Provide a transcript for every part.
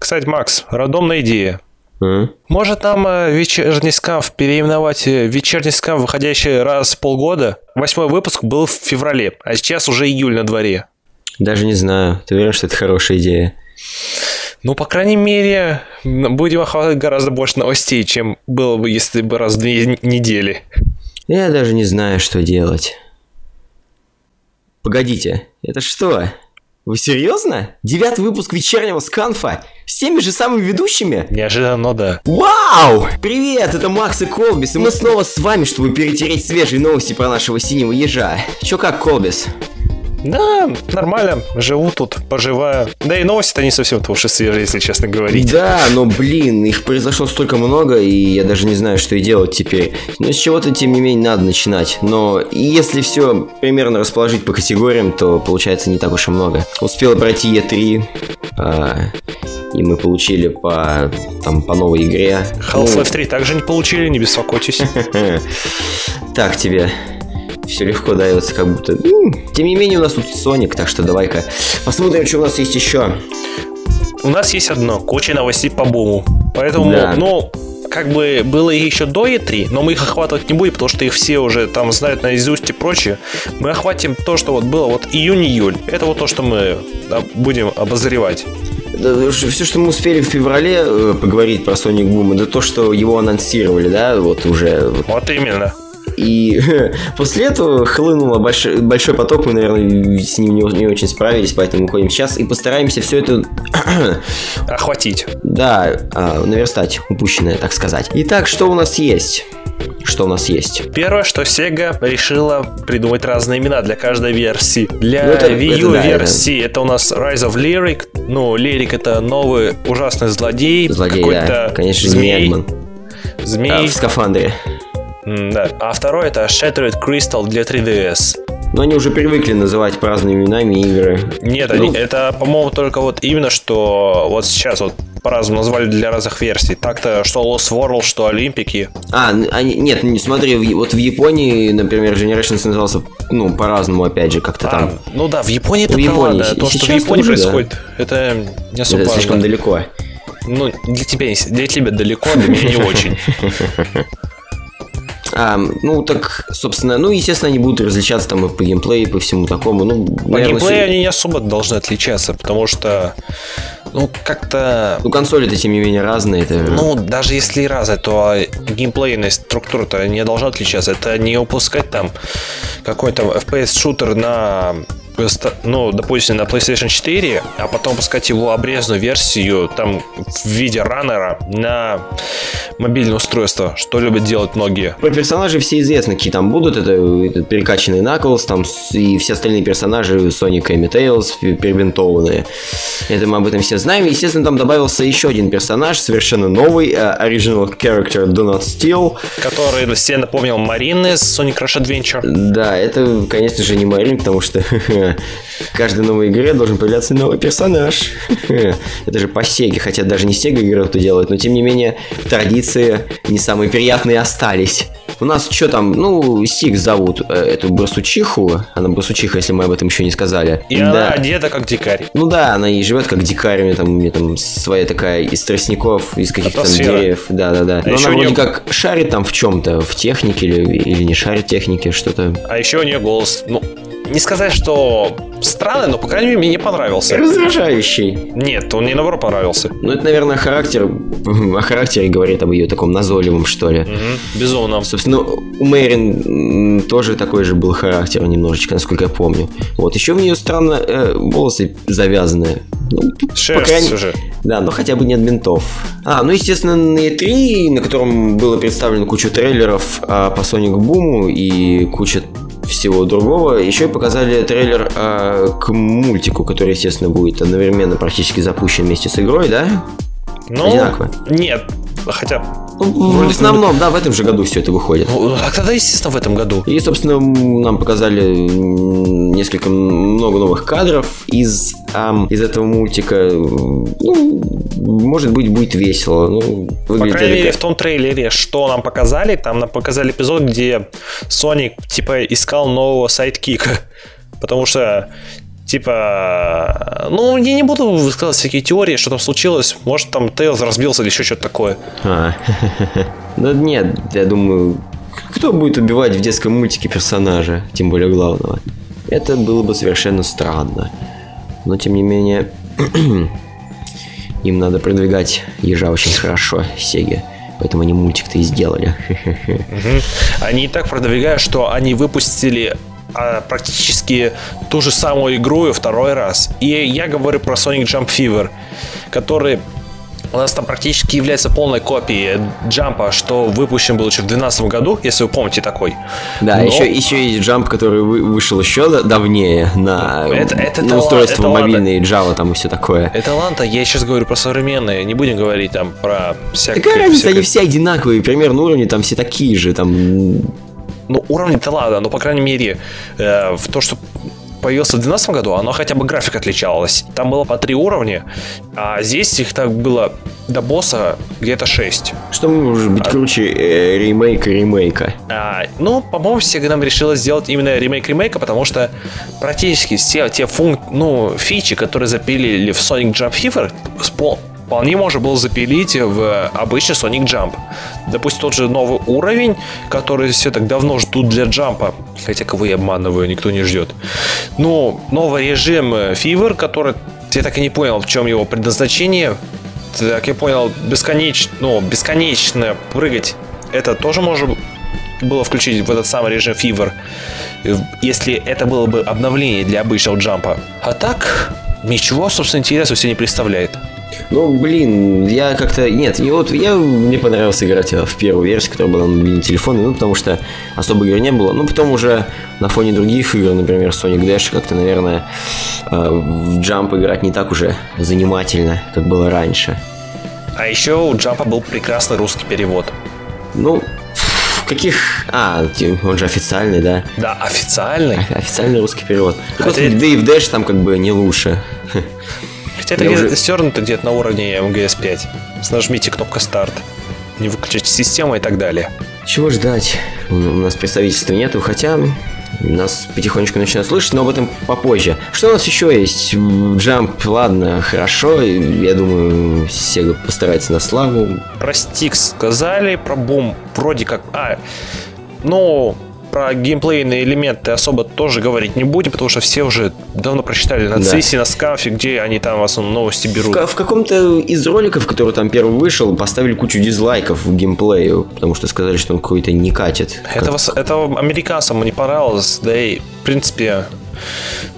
Кстати, Макс, рандомная идея. Может нам э, вечерний скаф переименовать э, вечерний скаф, выходящий раз в полгода? Восьмой выпуск был в феврале, а сейчас уже июль на дворе. Даже не знаю. Ты уверен, что это хорошая идея? Ну, по крайней мере, будем охватывать гораздо больше новостей, чем было бы, если бы раз в две недели. Я даже не знаю, что делать. Погодите, это что? Вы серьезно? Девятый выпуск вечернего сканфа? С теми же самыми ведущими? Неожиданно, но да. Вау! Привет, это Макс и Колбис, и мы снова с вами, чтобы перетереть свежие новости про нашего синего ежа. Чё как, Колбис? Да, нормально, живу тут, поживаю. Да и новости-то не совсем тоже свежие, если честно говорить. Да, но блин, их произошло столько много, и я даже не знаю, что и делать теперь. Но с чего-то, тем не менее, надо начинать. Но если все примерно расположить по категориям, то получается не так уж и много. Успела пройти E3, а, и мы получили по, там, по новой игре. Half-Life ну... 3 также не получили, не беспокойтесь. Так тебе все легко дается, как будто. Тем не менее, у нас тут Соник, так что давай-ка посмотрим, что у нас есть еще. У нас есть одно, куча новостей по буму. Поэтому, да. ну, как бы было еще до E3, но мы их охватывать не будем, потому что их все уже там знают наизусть и прочее. Мы охватим то, что вот было вот июнь-июль. Это вот то, что мы будем обозревать. Все, что мы успели в феврале э, поговорить про Sonic Boom, это то, что его анонсировали, да, вот уже. Вот именно. И после этого хлынуло большой, большой поток, мы, наверное, с ним не, не очень справились, поэтому уходим сейчас и постараемся все это охватить. Да, а, наверстать упущенное, так сказать. Итак, что у нас есть? Что у нас есть? Первое, что Sega решила придумать разные имена для каждой версии. Для ну, это, Wii U это, да, версии это... это у нас Rise of Lyric. Ну, Lyric это новый ужасный злодей. Злодей, да. Конечно, змей. Змей. А, в скафандре. Да. А второй это Shattered Crystal для 3DS. Но они уже привыкли называть разными именами игры. Нет, ну... они, это, по-моему, только вот именно что вот сейчас вот по-разному назвали для разных версий. Так-то что Lost World, что Олимпики. А, они, нет, не смотри, вот в Японии, например, Generations назывался, ну, по-разному, опять же, как-то а, там. Ну да, в Японии это в Японии. правда. То, что в Японии тоже, происходит, да. это не особо Это слишком далеко. Ну, для тебя, для тебя далеко, для меня не очень. А, ну, так, собственно, ну, естественно, они будут различаться там и по геймплею, и по всему такому. Ну, по наверное, геймплею все... они не особо должны отличаться, потому что, ну, как-то... Ну, консоли-то, тем не менее, разные. Это... Ну, даже если и разные, то геймплейная структура-то не должна отличаться. Это не упускать там какой-то FPS-шутер на ну, допустим, на PlayStation 4, а потом пускать его обрезанную версию там в виде раннера на мобильное устройство, что любят делать многие. Про персонажи все известны, какие там будут. Это, это перекачанный Knuckles, там и все остальные персонажи Sonic и Tails перебинтованные. Это мы об этом все знаем. Естественно, там добавился еще один персонаж, совершенно новый, uh, original character Do Not Steal. Который все напомнил Марины с Sonic Rush Adventure. Да, это, конечно же, не Марин, потому что в каждой новой игре должен появляться новый персонаж. Это же по Сеге, хотя даже не Сега игры это делают, но тем не менее традиции не самые приятные остались. У нас что там, ну, Сик зовут э, эту брасучиху, она брасучиха, если мы об этом еще не сказали. И да. она одета как дикарь. Ну да, она и живет как дикарь, у нее там, у нее там своя такая из тростников, из каких-то там деревьев, да-да-да. А Но она вроде нее... как шарит там в чем-то, в технике или, или не шарит технике, что-то. А еще у нее голос, ну, не сказать, что странный, но, по крайней мере, мне не понравился. Раздражающий. Нет, он мне наоборот понравился. Ну, это, наверное, характер, о характере говорит об ее таком назойливом, что ли. Угу, безумно. Собственно, у Мэрин тоже такой же был характер немножечко, насколько я помню. Вот, еще у нее странно э, волосы завязанные. Ну, Шерсть по крайней... уже. Да, но хотя бы нет бинтов. А, ну, естественно, на E3, на котором было представлено кучу трейлеров а, по Sonic Boom и куча всего другого. Еще и показали трейлер э, к мультику, который, естественно, будет одновременно практически запущен вместе с игрой, да? Ну, Одинаково. Нет, хотя... Ну, в основном, да, в этом же году все это выходит. Ну, а тогда, естественно, в этом году. И, собственно, нам показали несколько много новых кадров из, эм, из этого мультика. Ну, может быть, будет весело. Ну, По крайней мере, в том трейлере, что нам показали, там нам показали эпизод, где Соник, типа, искал нового сайдкика. Потому что Типа, ну, я не буду высказывать всякие теории, что там случилось. Может, там Тейлз разбился или еще что-то такое. А, ну нет, я думаю, кто будет убивать в детском мультике персонажа, тем более главного? Это было бы совершенно странно. Но, тем не менее, им надо продвигать ежа очень хорошо, Сеги. Поэтому они мультик-то и сделали. Они и так продвигают, что они выпустили практически ту же самую игру второй раз. И я говорю про Sonic Jump Fever, который у нас там практически является полной копией джампа, что выпущен был еще в 2012 году, если вы помните такой. Да, Но... еще, еще есть джамп, который вышел еще давнее на, это, это на устройство это мобильные. Java там и все такое. Это ладно, я сейчас говорю про современные, не будем говорить там про всякие... Какая разница, всякое... они все одинаковые, примерно уровни там все такие же, там... Ну, уровни-то ладно, но, по крайней мере, э, в то, что появился в 2012 году, оно хотя бы график отличалось. Там было по три уровня, а здесь их так было до босса где-то 6. Что может быть а, круче э, ремейка ремейка? А, ну, по-моему, нам решила сделать именно ремейк ремейка, потому что практически все те функ, ну, фичи, которые запилили в Sonic Jump Fever, вполне можно было запилить в обычный Sonic Jump. Допустим, тот же новый уровень, который все так давно ждут для джампа. Хотя кого я обманываю, никто не ждет. Ну, новый режим Fever, который я так и не понял, в чем его предназначение. Так я понял, бесконечно, ну, бесконечно прыгать. Это тоже можно было включить в этот самый режим Fever, если это было бы обновление для обычного джампа. А так, ничего, собственно, интересного себе не представляет. Ну, блин, я как-то... Нет, и вот я... Мне понравилось играть в первую версию, которая была на мобильном телефоне, ну, потому что особо игр не было. Ну, потом уже на фоне других игр, например, Sonic Dash, как-то, наверное, э, в Jump играть не так уже занимательно, как было раньше. А еще у Джампа был прекрасный русский перевод. Ну, каких... А, он же официальный, да? Да, официальный. Официальный русский перевод. Хотя... Да и в Dash там как бы не лучше. Хотя это уже... стернуто где-то на уровне МГС-5. Нажмите кнопка старт. Не выключить систему и так далее. Чего ждать? У нас представительства нету, хотя нас потихонечку начинают слышать, но об этом попозже. Что у нас еще есть? Джамп, ладно, хорошо. Я думаю, Sega постарается на славу. Про Стикс сказали, про Бум вроде как... А, ну, про геймплейные элементы особо тоже говорить не будем, потому что все уже давно прочитали на да. на Скафе, где они там в основном новости берут. В, в каком-то из роликов, который там первый вышел, поставили кучу дизлайков в геймплею, потому что сказали, что он какой-то не катит. Этого, как... этого американцам не понравилось, да и, в принципе,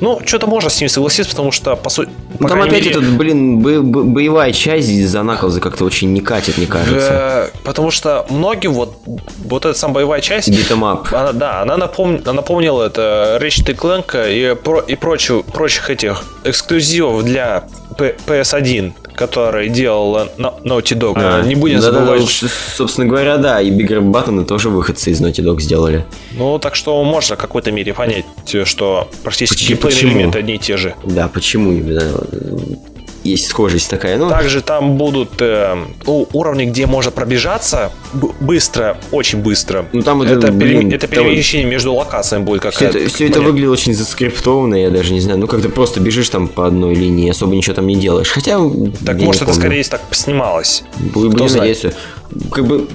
ну, что-то можно с ним согласиться, потому что, по сути... Ну, там опять мере... этот, блин, бо- бо- боевая часть за наклзы как-то очень не катит, мне кажется. Э, потому что многим вот, вот эта самая боевая часть... Beat'em Она, да, она, напом... она напомнила это Ratchet Clank и, про... и прочих, прочих этих эксклюзивов для PS1 который делал Naughty Dog. А, не будем да, забывать. Да, да, собственно говоря, да, и Bigger Button тоже выходцы из Naughty Dog сделали. Ну, так что можно в какой-то мере понять, что практически геймплейные элементы одни и те же. Да, почему именно? Есть схожесть такая. Ну. Также там будут э, уровни, где можно пробежаться быстро, очень быстро. Ну там это, это, блин, пере, это перемещение там... между локациями будет как-то. Все, это, все это выглядит очень заскриптованно, я даже не знаю. Ну как-то просто бежишь там по одной линии, особо ничего там не делаешь. Хотя. Так может это скорее так снималось. Будем надеяться. Как бы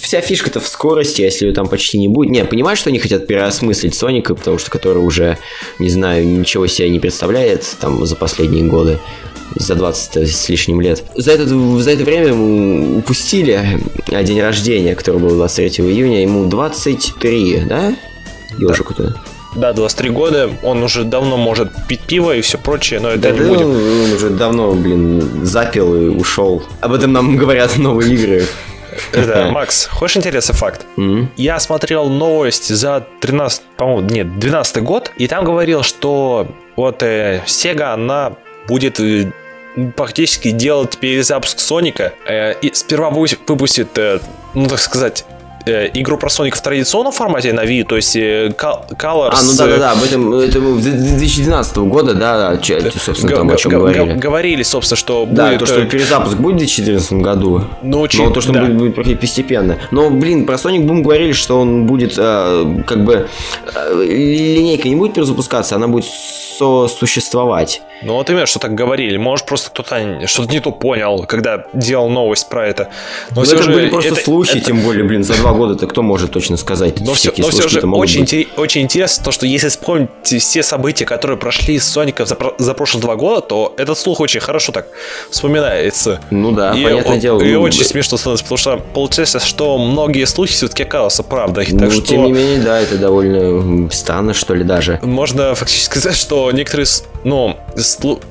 вся фишка-то в скорости, если ее там почти не будет. Не, понимаю, что они хотят переосмыслить Соника, потому что который уже, не знаю, ничего себе не представляет там за последние годы за 20 с лишним лет. За, этот, за это время мы упустили день рождения, который был 23 июня, ему 23, да? Ежику-то. Да, 23 года, он уже давно может пить пиво и все прочее, но это да, не да, будем. Он уже давно, блин, запил и ушел. Об этом нам говорят новые игры. Да, Макс, хочешь интересный факт? Mm-hmm. Я смотрел новость за 13, по-моему, нет, 12 год, и там говорил, что вот э, Sega, она будет э, практически делать перезапуск Соника э, и сперва выпустит, э, ну так сказать, игру про Sonic в традиционном формате на Wii, то есть э, Colors... А, ну да-да-да, об этом это 2012 года, да, да, собственно, там о чем говорили. Говорили, собственно, что да, будет... то, что перезапуск будет в 2014 году, ну, но то, что да. будет, будет постепенно. Но, блин, про Sonic Boom говорили, что он будет, э, как бы, э, линейка не будет перезапускаться, она будет сосуществовать. Ну вот именно, что так говорили. Может, просто кто-то что-то не то понял, когда делал новость про это. Но ну, это же, были просто это, слухи, это... тем более, блин, за два года-то кто может точно сказать? Но все, но все же очень, интерес, очень интересно то, что если вспомнить все события, которые прошли с Соником за, за прошлые два года, то этот слух очень хорошо так вспоминается. Ну да, и, понятное он, дело. И ну, очень смешно становится, потому что получается, что многие слухи все-таки оказываются правдой. Ну, так что... тем не менее, да, это довольно странно, что ли, даже. Можно фактически сказать, что некоторые, ну,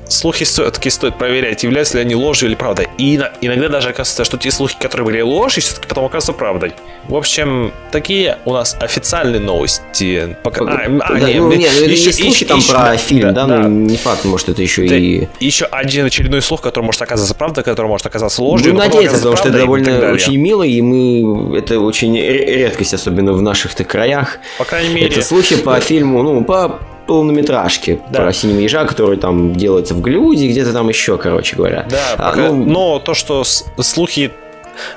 слухи все-таки стоит проверять, являются ли они ложью или правдой. И иногда даже оказывается, что те слухи, которые были ложью, все-таки потом оказываются правдой. В общем, такие у нас официальные новости. Пока... А, а, да, не, ну, не, ну, еще, слухи еще, там еще, про фильм, да, да, да. Ну, не факт, может, это еще да, и... Еще один очередной слух, который может оказаться правдой, который может оказаться ложью. Ну, надеяться, потому что это довольно очень мило, и мы... Это очень редкость, особенно в наших-то краях. По крайней мере... Это слухи по фильму, ну, по полнометражки да. про синего ежа, который там делается в Голливуде, где-то там еще, короче говоря. Да, а, пока... ну... но то, что слухи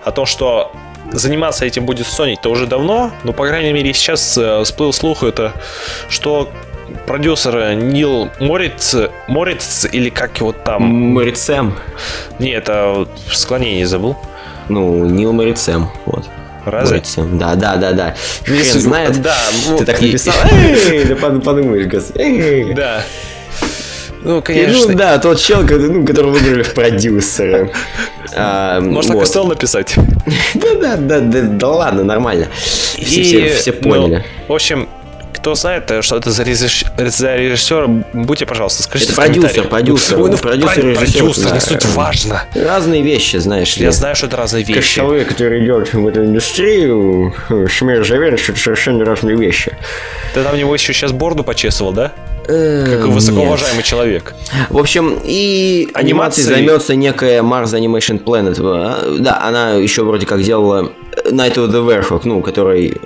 о том, что заниматься этим будет Sony, то уже давно, но, по крайней мере, сейчас э, всплыл слух, это что продюсер Нил Мориц, Мориц или как его там? Морицем. Не, это склонение забыл. Ну, Нил Морицем, вот. Разве? Да, да, да, да. Хрен знает. Да. Ты так написал. Эй, да подумаешь, гос. Да. Ну, конечно. Ну, да, тот чел, ну, который выиграли в продюсеры. А, Можно вот. так и стал написать. да, да, да, да, да ладно, нормально. Все, все, все поняли. Ну, в общем, кто знает, э, что это за, режиссер, за режиссер, будьте, пожалуйста, скажите Это продюсер, продюсер. Ой, ну, продюсер, режиссер. Продюсер, не суть важно. Разные вещи, знаешь ли. Я знаю, что это разные вещи. Как человек, который идет в эту индустрию, смею заверить, что это совершенно разные вещи. Ты там него еще сейчас борду почесывал, да? Как высокоуважаемый человек. В общем, и анимацией займется некая Mars Animation Planet. А, да, она еще вроде как делала Night of the Werewolf, ну, который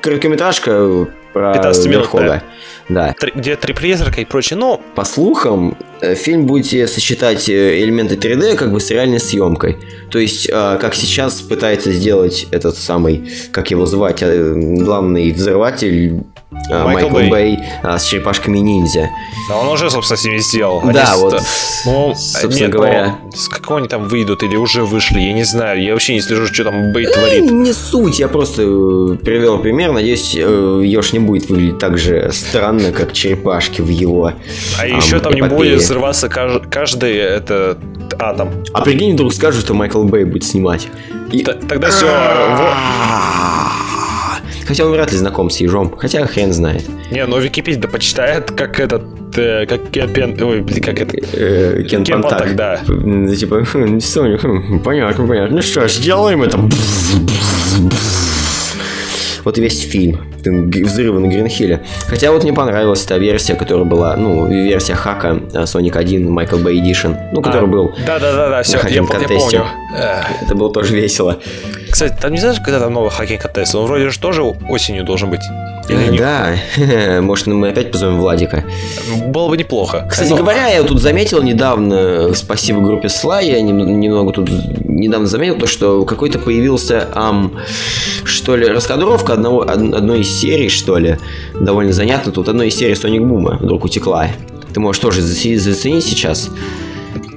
короткометражка про 15 минут, да. да. Три, где три призрака и прочее, но... По слухам, э, фильм будет сочетать э, элементы 3D как бы с реальной съемкой. То есть, э, как сейчас пытается сделать этот самый, как его звать, главный взрыватель а, Майкл, Майкл Бэй, Бэй а, с черепашками ниндзя. Да, он уже, собственно, с ними сделал. Да, Они вот, ну, собственно нет, говоря. Ну, с какого они там выйдут или уже вышли, я не знаю. Я вообще не слежу, что там Бэй творит. Не суть, я просто э, привел пример. Надеюсь, э, Ёж не будет выглядеть так же странно, как черепашки в его А а еще там эпопее. не будет взрываться каждый это атом. А прикинь, вдруг скажут, что Майкл Бэй будет снимать. И... Тогда все. Хотя он вряд ли знаком с ежом. Хотя хрен знает. Не, но Википедия почитает, как этот э, как Кен. Ой, как это... Э, Кен, Кен Пантак. Пантак, да. Типа, хм, понятно, понятно. Ну что ж, сделаем это. Вот и весь фильм. Взрывы на Гринхилле. Хотя вот мне понравилась та версия, которая была, ну, версия хака э, Sonic 1 Michael Bay Edition, ну, который а, был Да-да-да, все, я, я помню. Это было тоже весело. Кстати, там не знаешь, когда там новый хакинг контест? Он вроде же тоже осенью должен быть. Или да, может мы опять позовем Владика. Было бы неплохо. Кстати Но... говоря, я тут заметил недавно, спасибо группе Слай, я немного тут недавно заметил то, что какой-то появился, ам, что ли, раскадровка одного, одной из серий, что ли, довольно занятно. Тут одной из серий Соник Бума вдруг утекла. Ты можешь тоже заценить сейчас.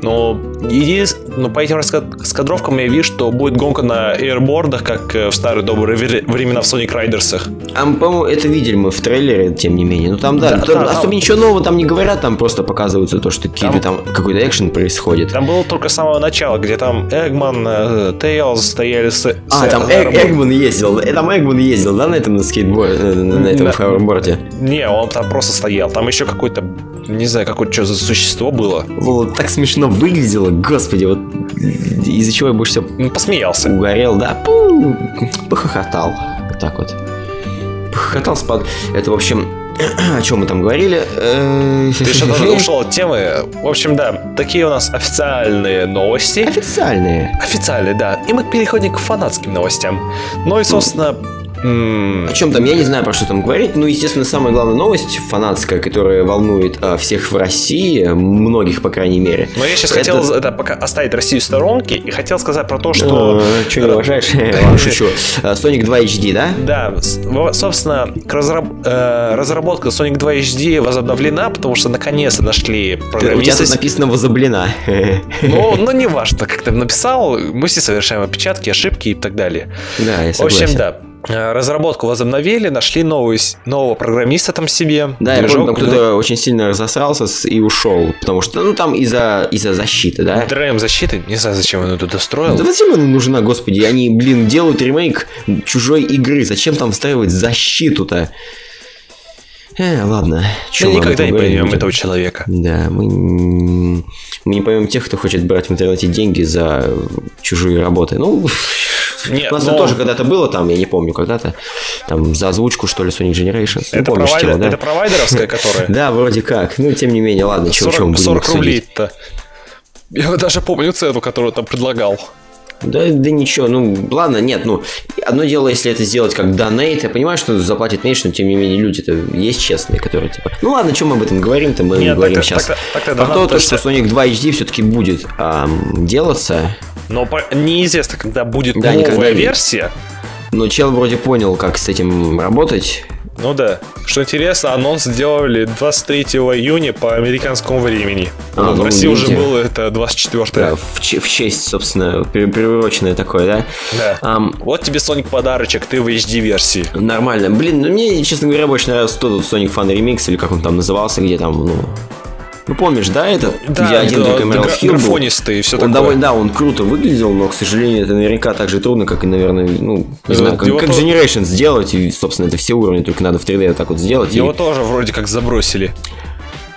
Но, единствен... Но по этим раскадровкам я вижу, что будет гонка на эйрбордах, как э, в старые добрые времена в Sonic Riders. А, по-моему, это видели мы в трейлере, тем не менее. Ну там, да, да, там, да особо там... ничего нового там не говорят, там просто показывается то, что какие-то там, там какой-то экшен происходит. Там было только с самого начала, где там Эгман, Тейлз стояли с... А, с там Эг, Эгман ездил, э, там Эгман ездил, да, на этом на скейтборде, э, на этом на... ховерборде? Не, он там просто стоял. Там еще какой-то не знаю, какое что за существо было. Вот, так смешно выглядело, господи, вот из-за чего я больше всего... Посмеялся. Угорел, да, Пу, похохотал. Вот так вот. Похохотал, спад. Это, в общем, о чем мы там говорили? Ты что-то ушел от темы. В общем, да, такие у нас официальные новости. Официальные. Официальные, да. И мы переходим к фанатским новостям. Ну и, собственно, М, О чем там, я не знаю, про что там говорить. Ну, естественно, самая главная новость фанатская, которая волнует а, всех в России, многих, по крайней мере. Но я сейчас Это- хотел это пока оставить Россию в сторонке и хотел сказать про то, что... Что не уважаешь? Ладно, шучу. А, Sonic 2 HD, да? Да, собственно, к разраб- э, разработка Sonic 2 HD возобновлена, потому что наконец-то нашли У тебя написано возоблена. Ну, ну, не важно, как ты написал, мы все совершаем опечатки, ошибки и так далее. Да, я В общем, согласен. да. Э, Разработку возобновили, нашли новый, с- нового программиста там себе. Да, я Движок- помню, там кто-то очень сильно разосрался и ушел, потому что, ну, там из-за из защиты, да? ДРМ защиты, не знаю, зачем он туда строил. Да зачем она нужна, господи? Они, блин, делают ремейк чужой игры. Зачем там встраивать защиту-то? Э, ладно. Чё Мы никогда не поймем этого человека. Да, мы, мы не поймем тех, кто хочет брать в интернете деньги за чужие работы. Ну, Нет, у нас но- это тоже когда-то было там, я не помню, когда-то, там, за озвучку, что ли, Sonic Generations. Ну, Это, помнишь провайдер- тему, да? это провайдеровская, которая? Да, вроде как. Ну, тем не менее, ладно, чего, 40, чего мы будем 40 обсудить? рублей-то. Я даже помню цену, которую там предлагал. Да, да ничего, ну ладно, нет, ну одно дело, если это сделать как донейт, я понимаю, что заплатит меньше, но тем не менее люди-то есть честные, которые типа, ну ладно, что мы об этом говорим-то, мы Нет, говорим так- сейчас так- так- про тогда то, надо, то, что Sonic 2 HD все-таки будет ам, делаться, Но по- неизвестно, когда будет Да, новая версия. но чел вроде понял, как с этим работать. Ну да. Что интересно, анонс сделали 23 июня по американскому времени. А, Ну, в ну, России уже видите. было это 24 Да, в, че- в честь, собственно, при- приуроченное такое, да? Да. Ам, Вот тебе Sonic подарочек, ты в HD-версии. нормально. Блин, ну мне, честно говоря, больше нравился тот Sonic Fun Remix, или как он там назывался, где там, ну... Ну, помнишь, да, этот? где один да, только гра- Hill был? и все он такое. довольно, да, он круто выглядел, но, к сожалению, это наверняка так же трудно, как и, наверное, ну, не знаю, как, как Generation сделать, и, собственно, это все уровни, только надо в 3D вот так вот сделать. и- Его тоже вроде как забросили.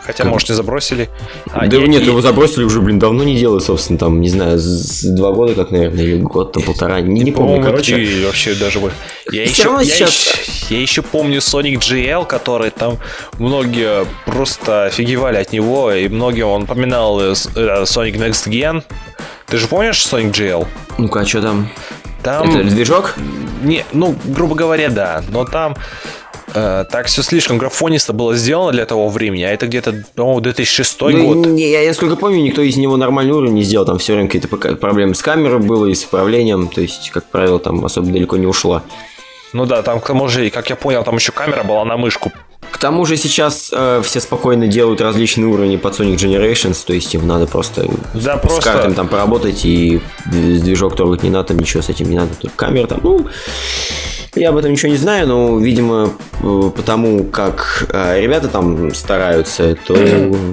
Хотя, Как? может, не забросили. А, да не- нет, и- его забросили уже, блин, давно не делают, собственно, там, не знаю, два года, как, наверное, или год-то, полтора, не, не помню, короче. три вообще даже бы. Я еще, я, сейчас- еще, я еще помню Sonic GL, который там многие просто офигевали от него, и многим он поминал э, э, Sonic Next Gen. Ты же помнишь Sonic GL? Ну-ка, а что там? Там, Это движок? не, ну, грубо говоря, да, но там э, так все слишком графонисто было сделано для того времени, а это где-то, по-моему, 2006 Ну, год. не, я, насколько помню, никто из него нормальный уровень не сделал. Там все время какие-то проблемы с камерой было и с управлением. То есть, как правило, там особо далеко не ушло. Ну да, там к тому же, как я понял, там еще камера была на мышку. К тому же сейчас э, все спокойно делают различные уровни под Sonic Generations, то есть им надо просто, Да, с просто- картами там поработать, и д- движок трогать не надо, ничего с этим не надо, только камера там, ну, я об этом ничего не знаю, но, видимо, э, потому как э, ребята там стараются, то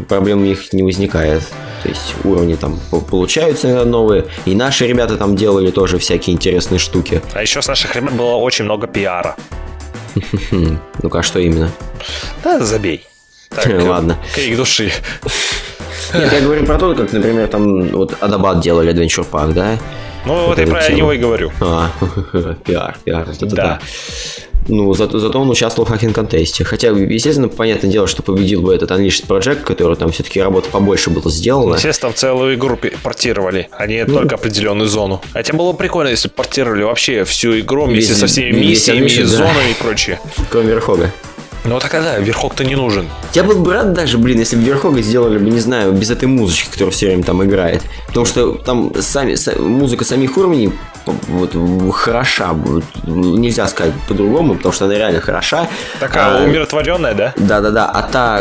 проблем у них не возникает. То есть уровни там по- получаются новые, и наши ребята там делали тоже всякие интересные штуки. А еще с наших ребят было очень много пиара. Ну-ка, а что именно? Да, забей. Так, Ладно. Крик души. Нет, я говорю про то, как, например, там вот Адабат делали Adventure Park, да? Ну, вот я это про тема. него и говорю. А, пиар, пиар, вот это Да. да. Ну, зато, зато он участвовал в хакинг-контесте. Хотя, естественно, понятное дело, что победил бы этот Unleashed Project, который там все-таки работа побольше была сделана. Естественно, там целую игру портировали, а не Ну. только определенную зону. Хотя было бы прикольно, если бы портировали вообще всю игру вместе Весь- со всеми миссиями, да. зонами и прочее. Кроме Верхога. Ну тогда да, верхок-то не нужен. Я был бы рад даже, блин, если бы Верхога сделали бы, не знаю, без этой музычки, которая все время там играет. Потому что там сами, са- музыка самих уровней вот, хороша. нельзя сказать по-другому, потому что она реально хороша. Такая А, умиротворенная, да? Да-да-да, а та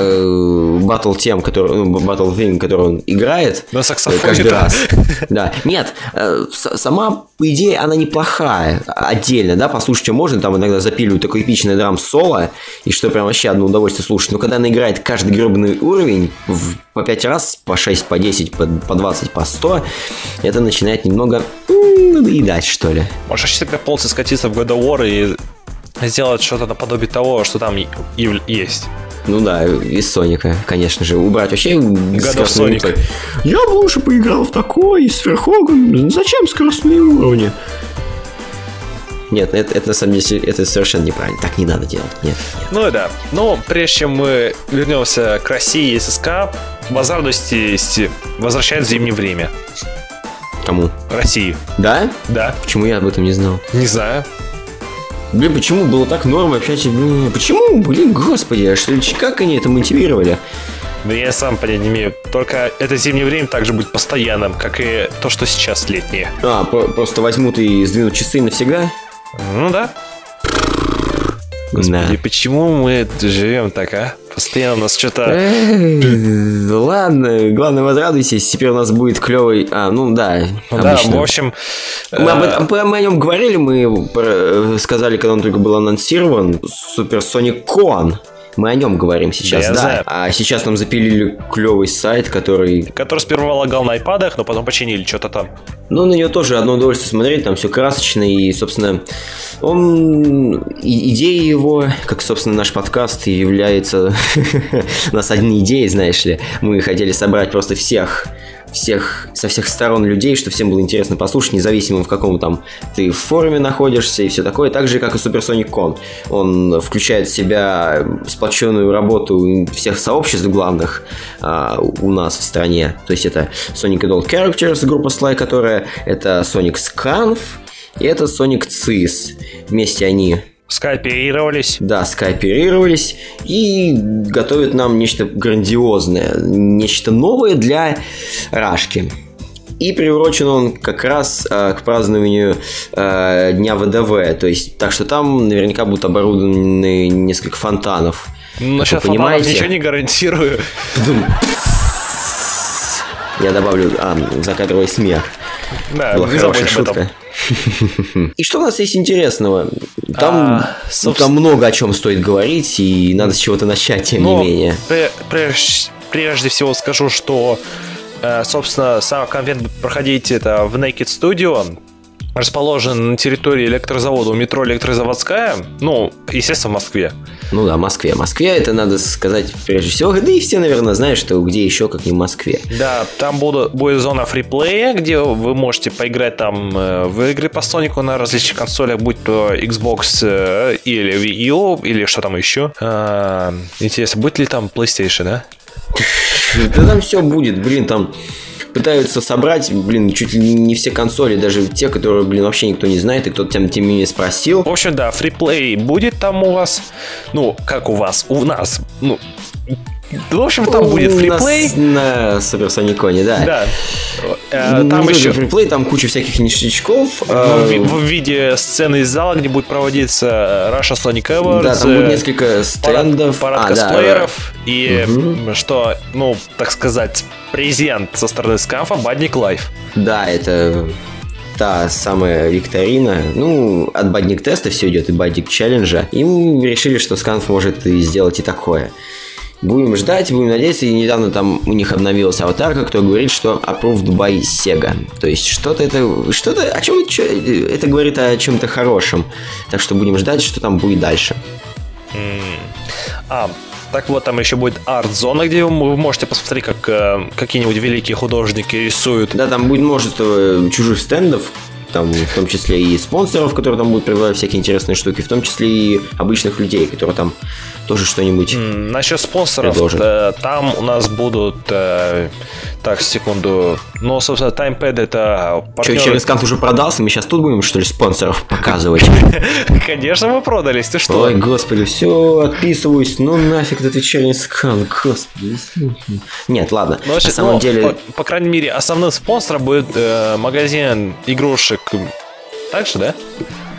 батл тем, который, ну, батл theme, который он играет На э, саксофоне, каждый да. раз. Да, нет, э, сама, по идее, она неплохая отдельно, да, послушать ее можно, там иногда запиливают такое эпичное драм-соло, и что прям вообще одно удовольствие слушать, но когда она играет каждый гребаный уровень в- по 5 раз, по 6, по 10, по, по 20, по 100, это начинает немного м, надоедать, что ли. Может, вообще тогда полностью скатиться в God of War и сделать что-то наподобие того, что там есть. Ну да, из Соника, конечно же. Убрать вообще Sonic. Я бы лучше поиграл в такой, с Верхогом. Зачем скоростные уровни? Нет, это, это на самом деле это совершенно неправильно. Так не надо делать. Нет, нет. Ну и да. Но прежде чем мы вернемся к России и ССК, Базар Дости возвращает в зимнее время. Кому? России. Да? Да, Почему я об этом не знал? не знаю. Блин, почему было так норм общаться? Блин, почему, блин, господи, а что, как они это мотивировали? Да я сам понять не имею. Только это зимнее время также будет постоянным, как и то, что сейчас летнее. А, про- просто возьмут и сдвинут часы навсегда? Ну да. Господи, почему мы живем так, а? Постоянно у нас что-то... Эй, Ладно, главное возрадуйтесь, теперь у нас будет клевый... А, ну да, Да, обычно. в общем... Мы, об э, о нем говорили, мы э, сказали, когда он только был анонсирован, Supersonic Con. Мы о нем говорим сейчас, Да, да. знаю. А сейчас нам запилили клевый сайт, который... Который сперва лагал на айпадах, но потом починили что-то там. Ну, на него тоже одно удовольствие смотреть, там все красочно, и, собственно, он... и- идея его, как, собственно, наш подкаст, является... У нас одни идеи, знаешь ли. Мы хотели собрать просто всех всех, со всех сторон людей, что всем было интересно послушать, независимо в каком там ты в форуме находишься и все такое, так же, как и Supersonic Con. Он включает в себя сплоченную работу всех сообществ главных а, у нас в стране. То есть это Sonic Adult Characters, группа Sly, которая это Sonic Scanf, и это Sonic Cis. Вместе они Скооперировались. да, скооперировались и готовят нам нечто грандиозное, нечто новое для Рашки. И приурочен он как раз э, к празднованию э, Дня ВДВ. То есть, так что там наверняка будут оборудованы несколько фонтанов. Ну, Как сейчас понимаете? ничего не гарантирую. Я добавлю а, закадровый смех. Да, Была хорошая об этом. И что у нас есть интересного? Там, А, ну, собственно- там много о чем стоит говорить, и надо с чего-то начать, тем Но не менее. пре- прежде, прежде всего скажу, что, э, собственно, сам конвент проходить это в Naked Studio. Расположен на территории электрозавода у метро Электрозаводская. Ну, естественно, в Москве. Ну да, Москве. Москве это надо сказать прежде всего. Да и все, наверное, знают, что где еще, как не в Москве. Да, там будут, будет зона фриплея, где вы можете поиграть там э, в игры по Сонику на различных консолях, будь то Xbox э, или Wii U, или что там еще. А, интересно, будет ли там PlayStation, да? Да там все будет, блин, там пытаются собрать, блин, чуть ли не все консоли, даже те, которые, блин, вообще никто не знает, и кто-то тем, тем не менее спросил. В общем, да, freeplay будет там у вас. Ну, как у вас? У нас. Ну, в общем, там будет freeplay. На Суперсониконе, да. Да. Э, Там еще freeplay, там куча всяких ништячков. в, а, ви- в виде сцены из зала, где будет проводиться Russia Sonic Awards. Да, там будет э, несколько стендов. парад А, косплееров и что, ну, так сказать, презент со стороны Сканфа Badnik Life. Да, это та самая викторина. Ну, от бадник теста все идет и бадник челленджа. И мы решили, что Сканф может и сделать и такое. Будем ждать, будем надеяться. И недавно там у них обновилась аватарка, кто говорит, что approved by Sega. То есть что-то это... Что-то... О чем это, это говорит о чем-то хорошем. Так что будем ждать, что там будет дальше. А, так вот, там еще будет арт-зона, где вы вы можете посмотреть, как э, какие-нибудь великие художники рисуют. Да, там будет множество чужих стендов, там в том числе и спонсоров, которые там будут предлагать всякие интересные штуки, в том числе и обычных людей, которые там тоже что-нибудь... Насчет спонсоров, э, там у нас будут, э, так, секунду, ну, собственно, Таймпэд это Че, партнеры- через кант уже продался, мы сейчас тут будем, что ли, спонсоров показывать? Конечно, мы продались, ты что? Ой, господи, все, отписываюсь, ну нафиг этот скан, господи. Нет, ладно, Ну, на самом ну, деле... по, крайней мере, основным спонсором будет э, магазин игрушек. Так же, да?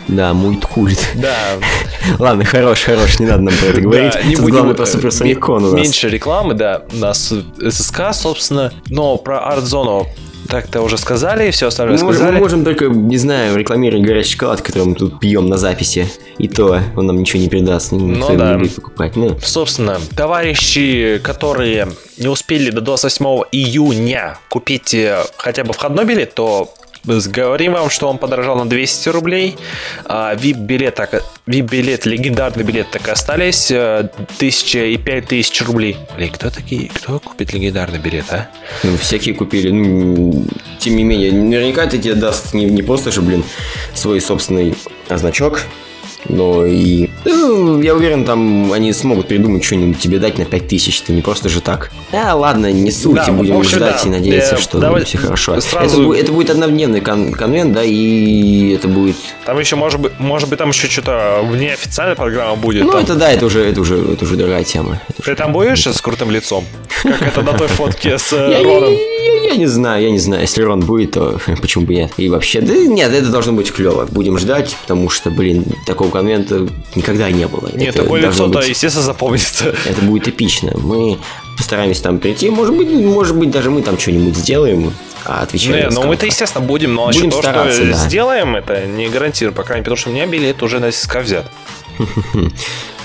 Да, мульткульт. Да. Ладно, хорош, хорош, не надо нам про это говорить. Да, не Тут будем, главное про э, Суперсоникон у нас. Меньше рекламы, да. У нас ССК, собственно. Но про арт-зону так-то уже сказали, все остальное Мы можем, сказали. мы можем только, не знаю, рекламировать горячий шоколад, который мы тут пьем на записи. И то он нам ничего не придаст, никто его да. не будет покупать. Ну, Собственно, товарищи, которые не успели до 28 июня купить э, хотя бы входной билет, то говорим вам, что он подорожал на 200 рублей. А VIP-билет, VIP-билет, легендарный билет так и остались. э, 1000 и 5000 рублей. Блин, кто такие, кто купит легендарный билет, а? ну, всякие купили. Ну, тем не менее, наверняка это тебе даст не, не просто же, блин, свой собственный значок. Но и... ну, я уверен, там они смогут придумать что-нибудь тебе дать на 5000. Это не просто же так. А, ладно, не суть. Да, будем общем, ждать да. и надеяться, Э, что давай все хорошо. сразу- Это, это будет однодневный кон- конвент, да, и это будет... Там еще, может быть, может быть, там еще что-то вне официальной программы будет. Ну, там. это да, это уже, это уже, это уже другая тема. Это уже- Ты там будешь с крутым лицом? Как это на той фотке с э, Роном? я не знаю, я не знаю. Если Рон будет, то почему бы нет? И вообще, да нет, это должно быть клево. Будем ждать, потому что, блин, такого конвента никогда не было. Нет, Это такое лицо-то, быть- естественно, запомнится. Это будет эпично. Мы постараемся там прийти. Может быть, может быть, даже мы там что-нибудь сделаем, а отвечаем. Не, ну скам. мы-то, естественно, будем, но Будем то, стараться, что да. сделаем, это не гарантирую, по крайней мере, потому что у меня билет уже на СК взят.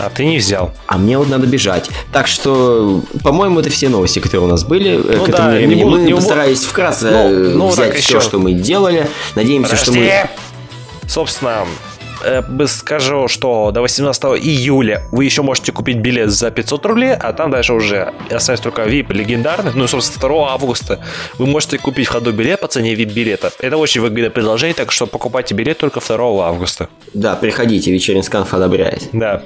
А ты не взял. А мне вот надо бежать. Так что, по-моему, это все новости, которые у нас были э, Ну к этому да, не времени. буду- мы не постарались вкратце Ну, ну, взять все, еще. что мы делали. Надеемся, что Подожди! мы... Собственно, э, скажу, что до 18 июля вы еще можете купить билет за 500 рублей, а там дальше уже остается только VIP легендарный. Ну, и, собственно, 2 августа вы можете купить в ходу билет по цене VIP билета. Это очень выгодное предложение, так что покупайте билет только 2 августа. Да, приходите, вечерний сканф одобряет. Да.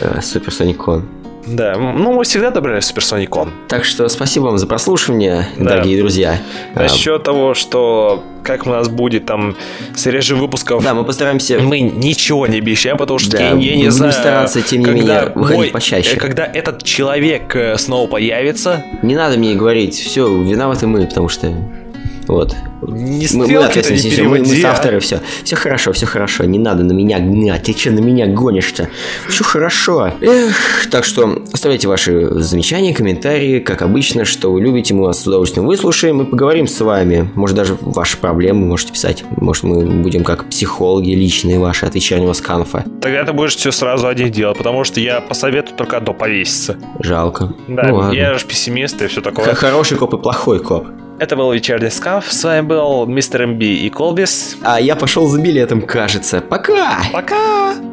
Э, Суперсоникон. Да, ну мы всегда добрали Суперсоникон. Так что спасибо вам за прослушивание, Да. дорогие друзья. А, Насчет того, что как у нас будет там серия выпусков, Да, мы постараемся... мы ничего не обещаем, потому что Да, я, я не знаю. стараться, тем не менее, выходить почаще. э, Когда этот человек э, снова появится, Не надо мне говорить, все, виноваты мы, потому что... Вот. не Мы, мы ответственность не несем, мы, мы переводи, а. авторы, все. Все хорошо, все хорошо, не надо на меня гнать. Ты что на меня гонишь-то? Все хорошо. Эх, так что оставляйте ваши замечания, комментарии, как обычно, что вы любите, мы вас с удовольствием выслушаем и поговорим с вами. Может, даже ваши проблемы можете писать. Может, мы будем как психологи личные ваши от вечернего сканфа. Тогда ты будешь все сразу один делать, потому что я посоветую только одно повеситься. Жалко. Да, ну, ладно. я же пессимист и все Х- такое. Хороший коп и плохой коп. Это был вечерний скаф. С вами был мистер МБ и Колбис. А я пошел за билетом, кажется. Пока! Пока!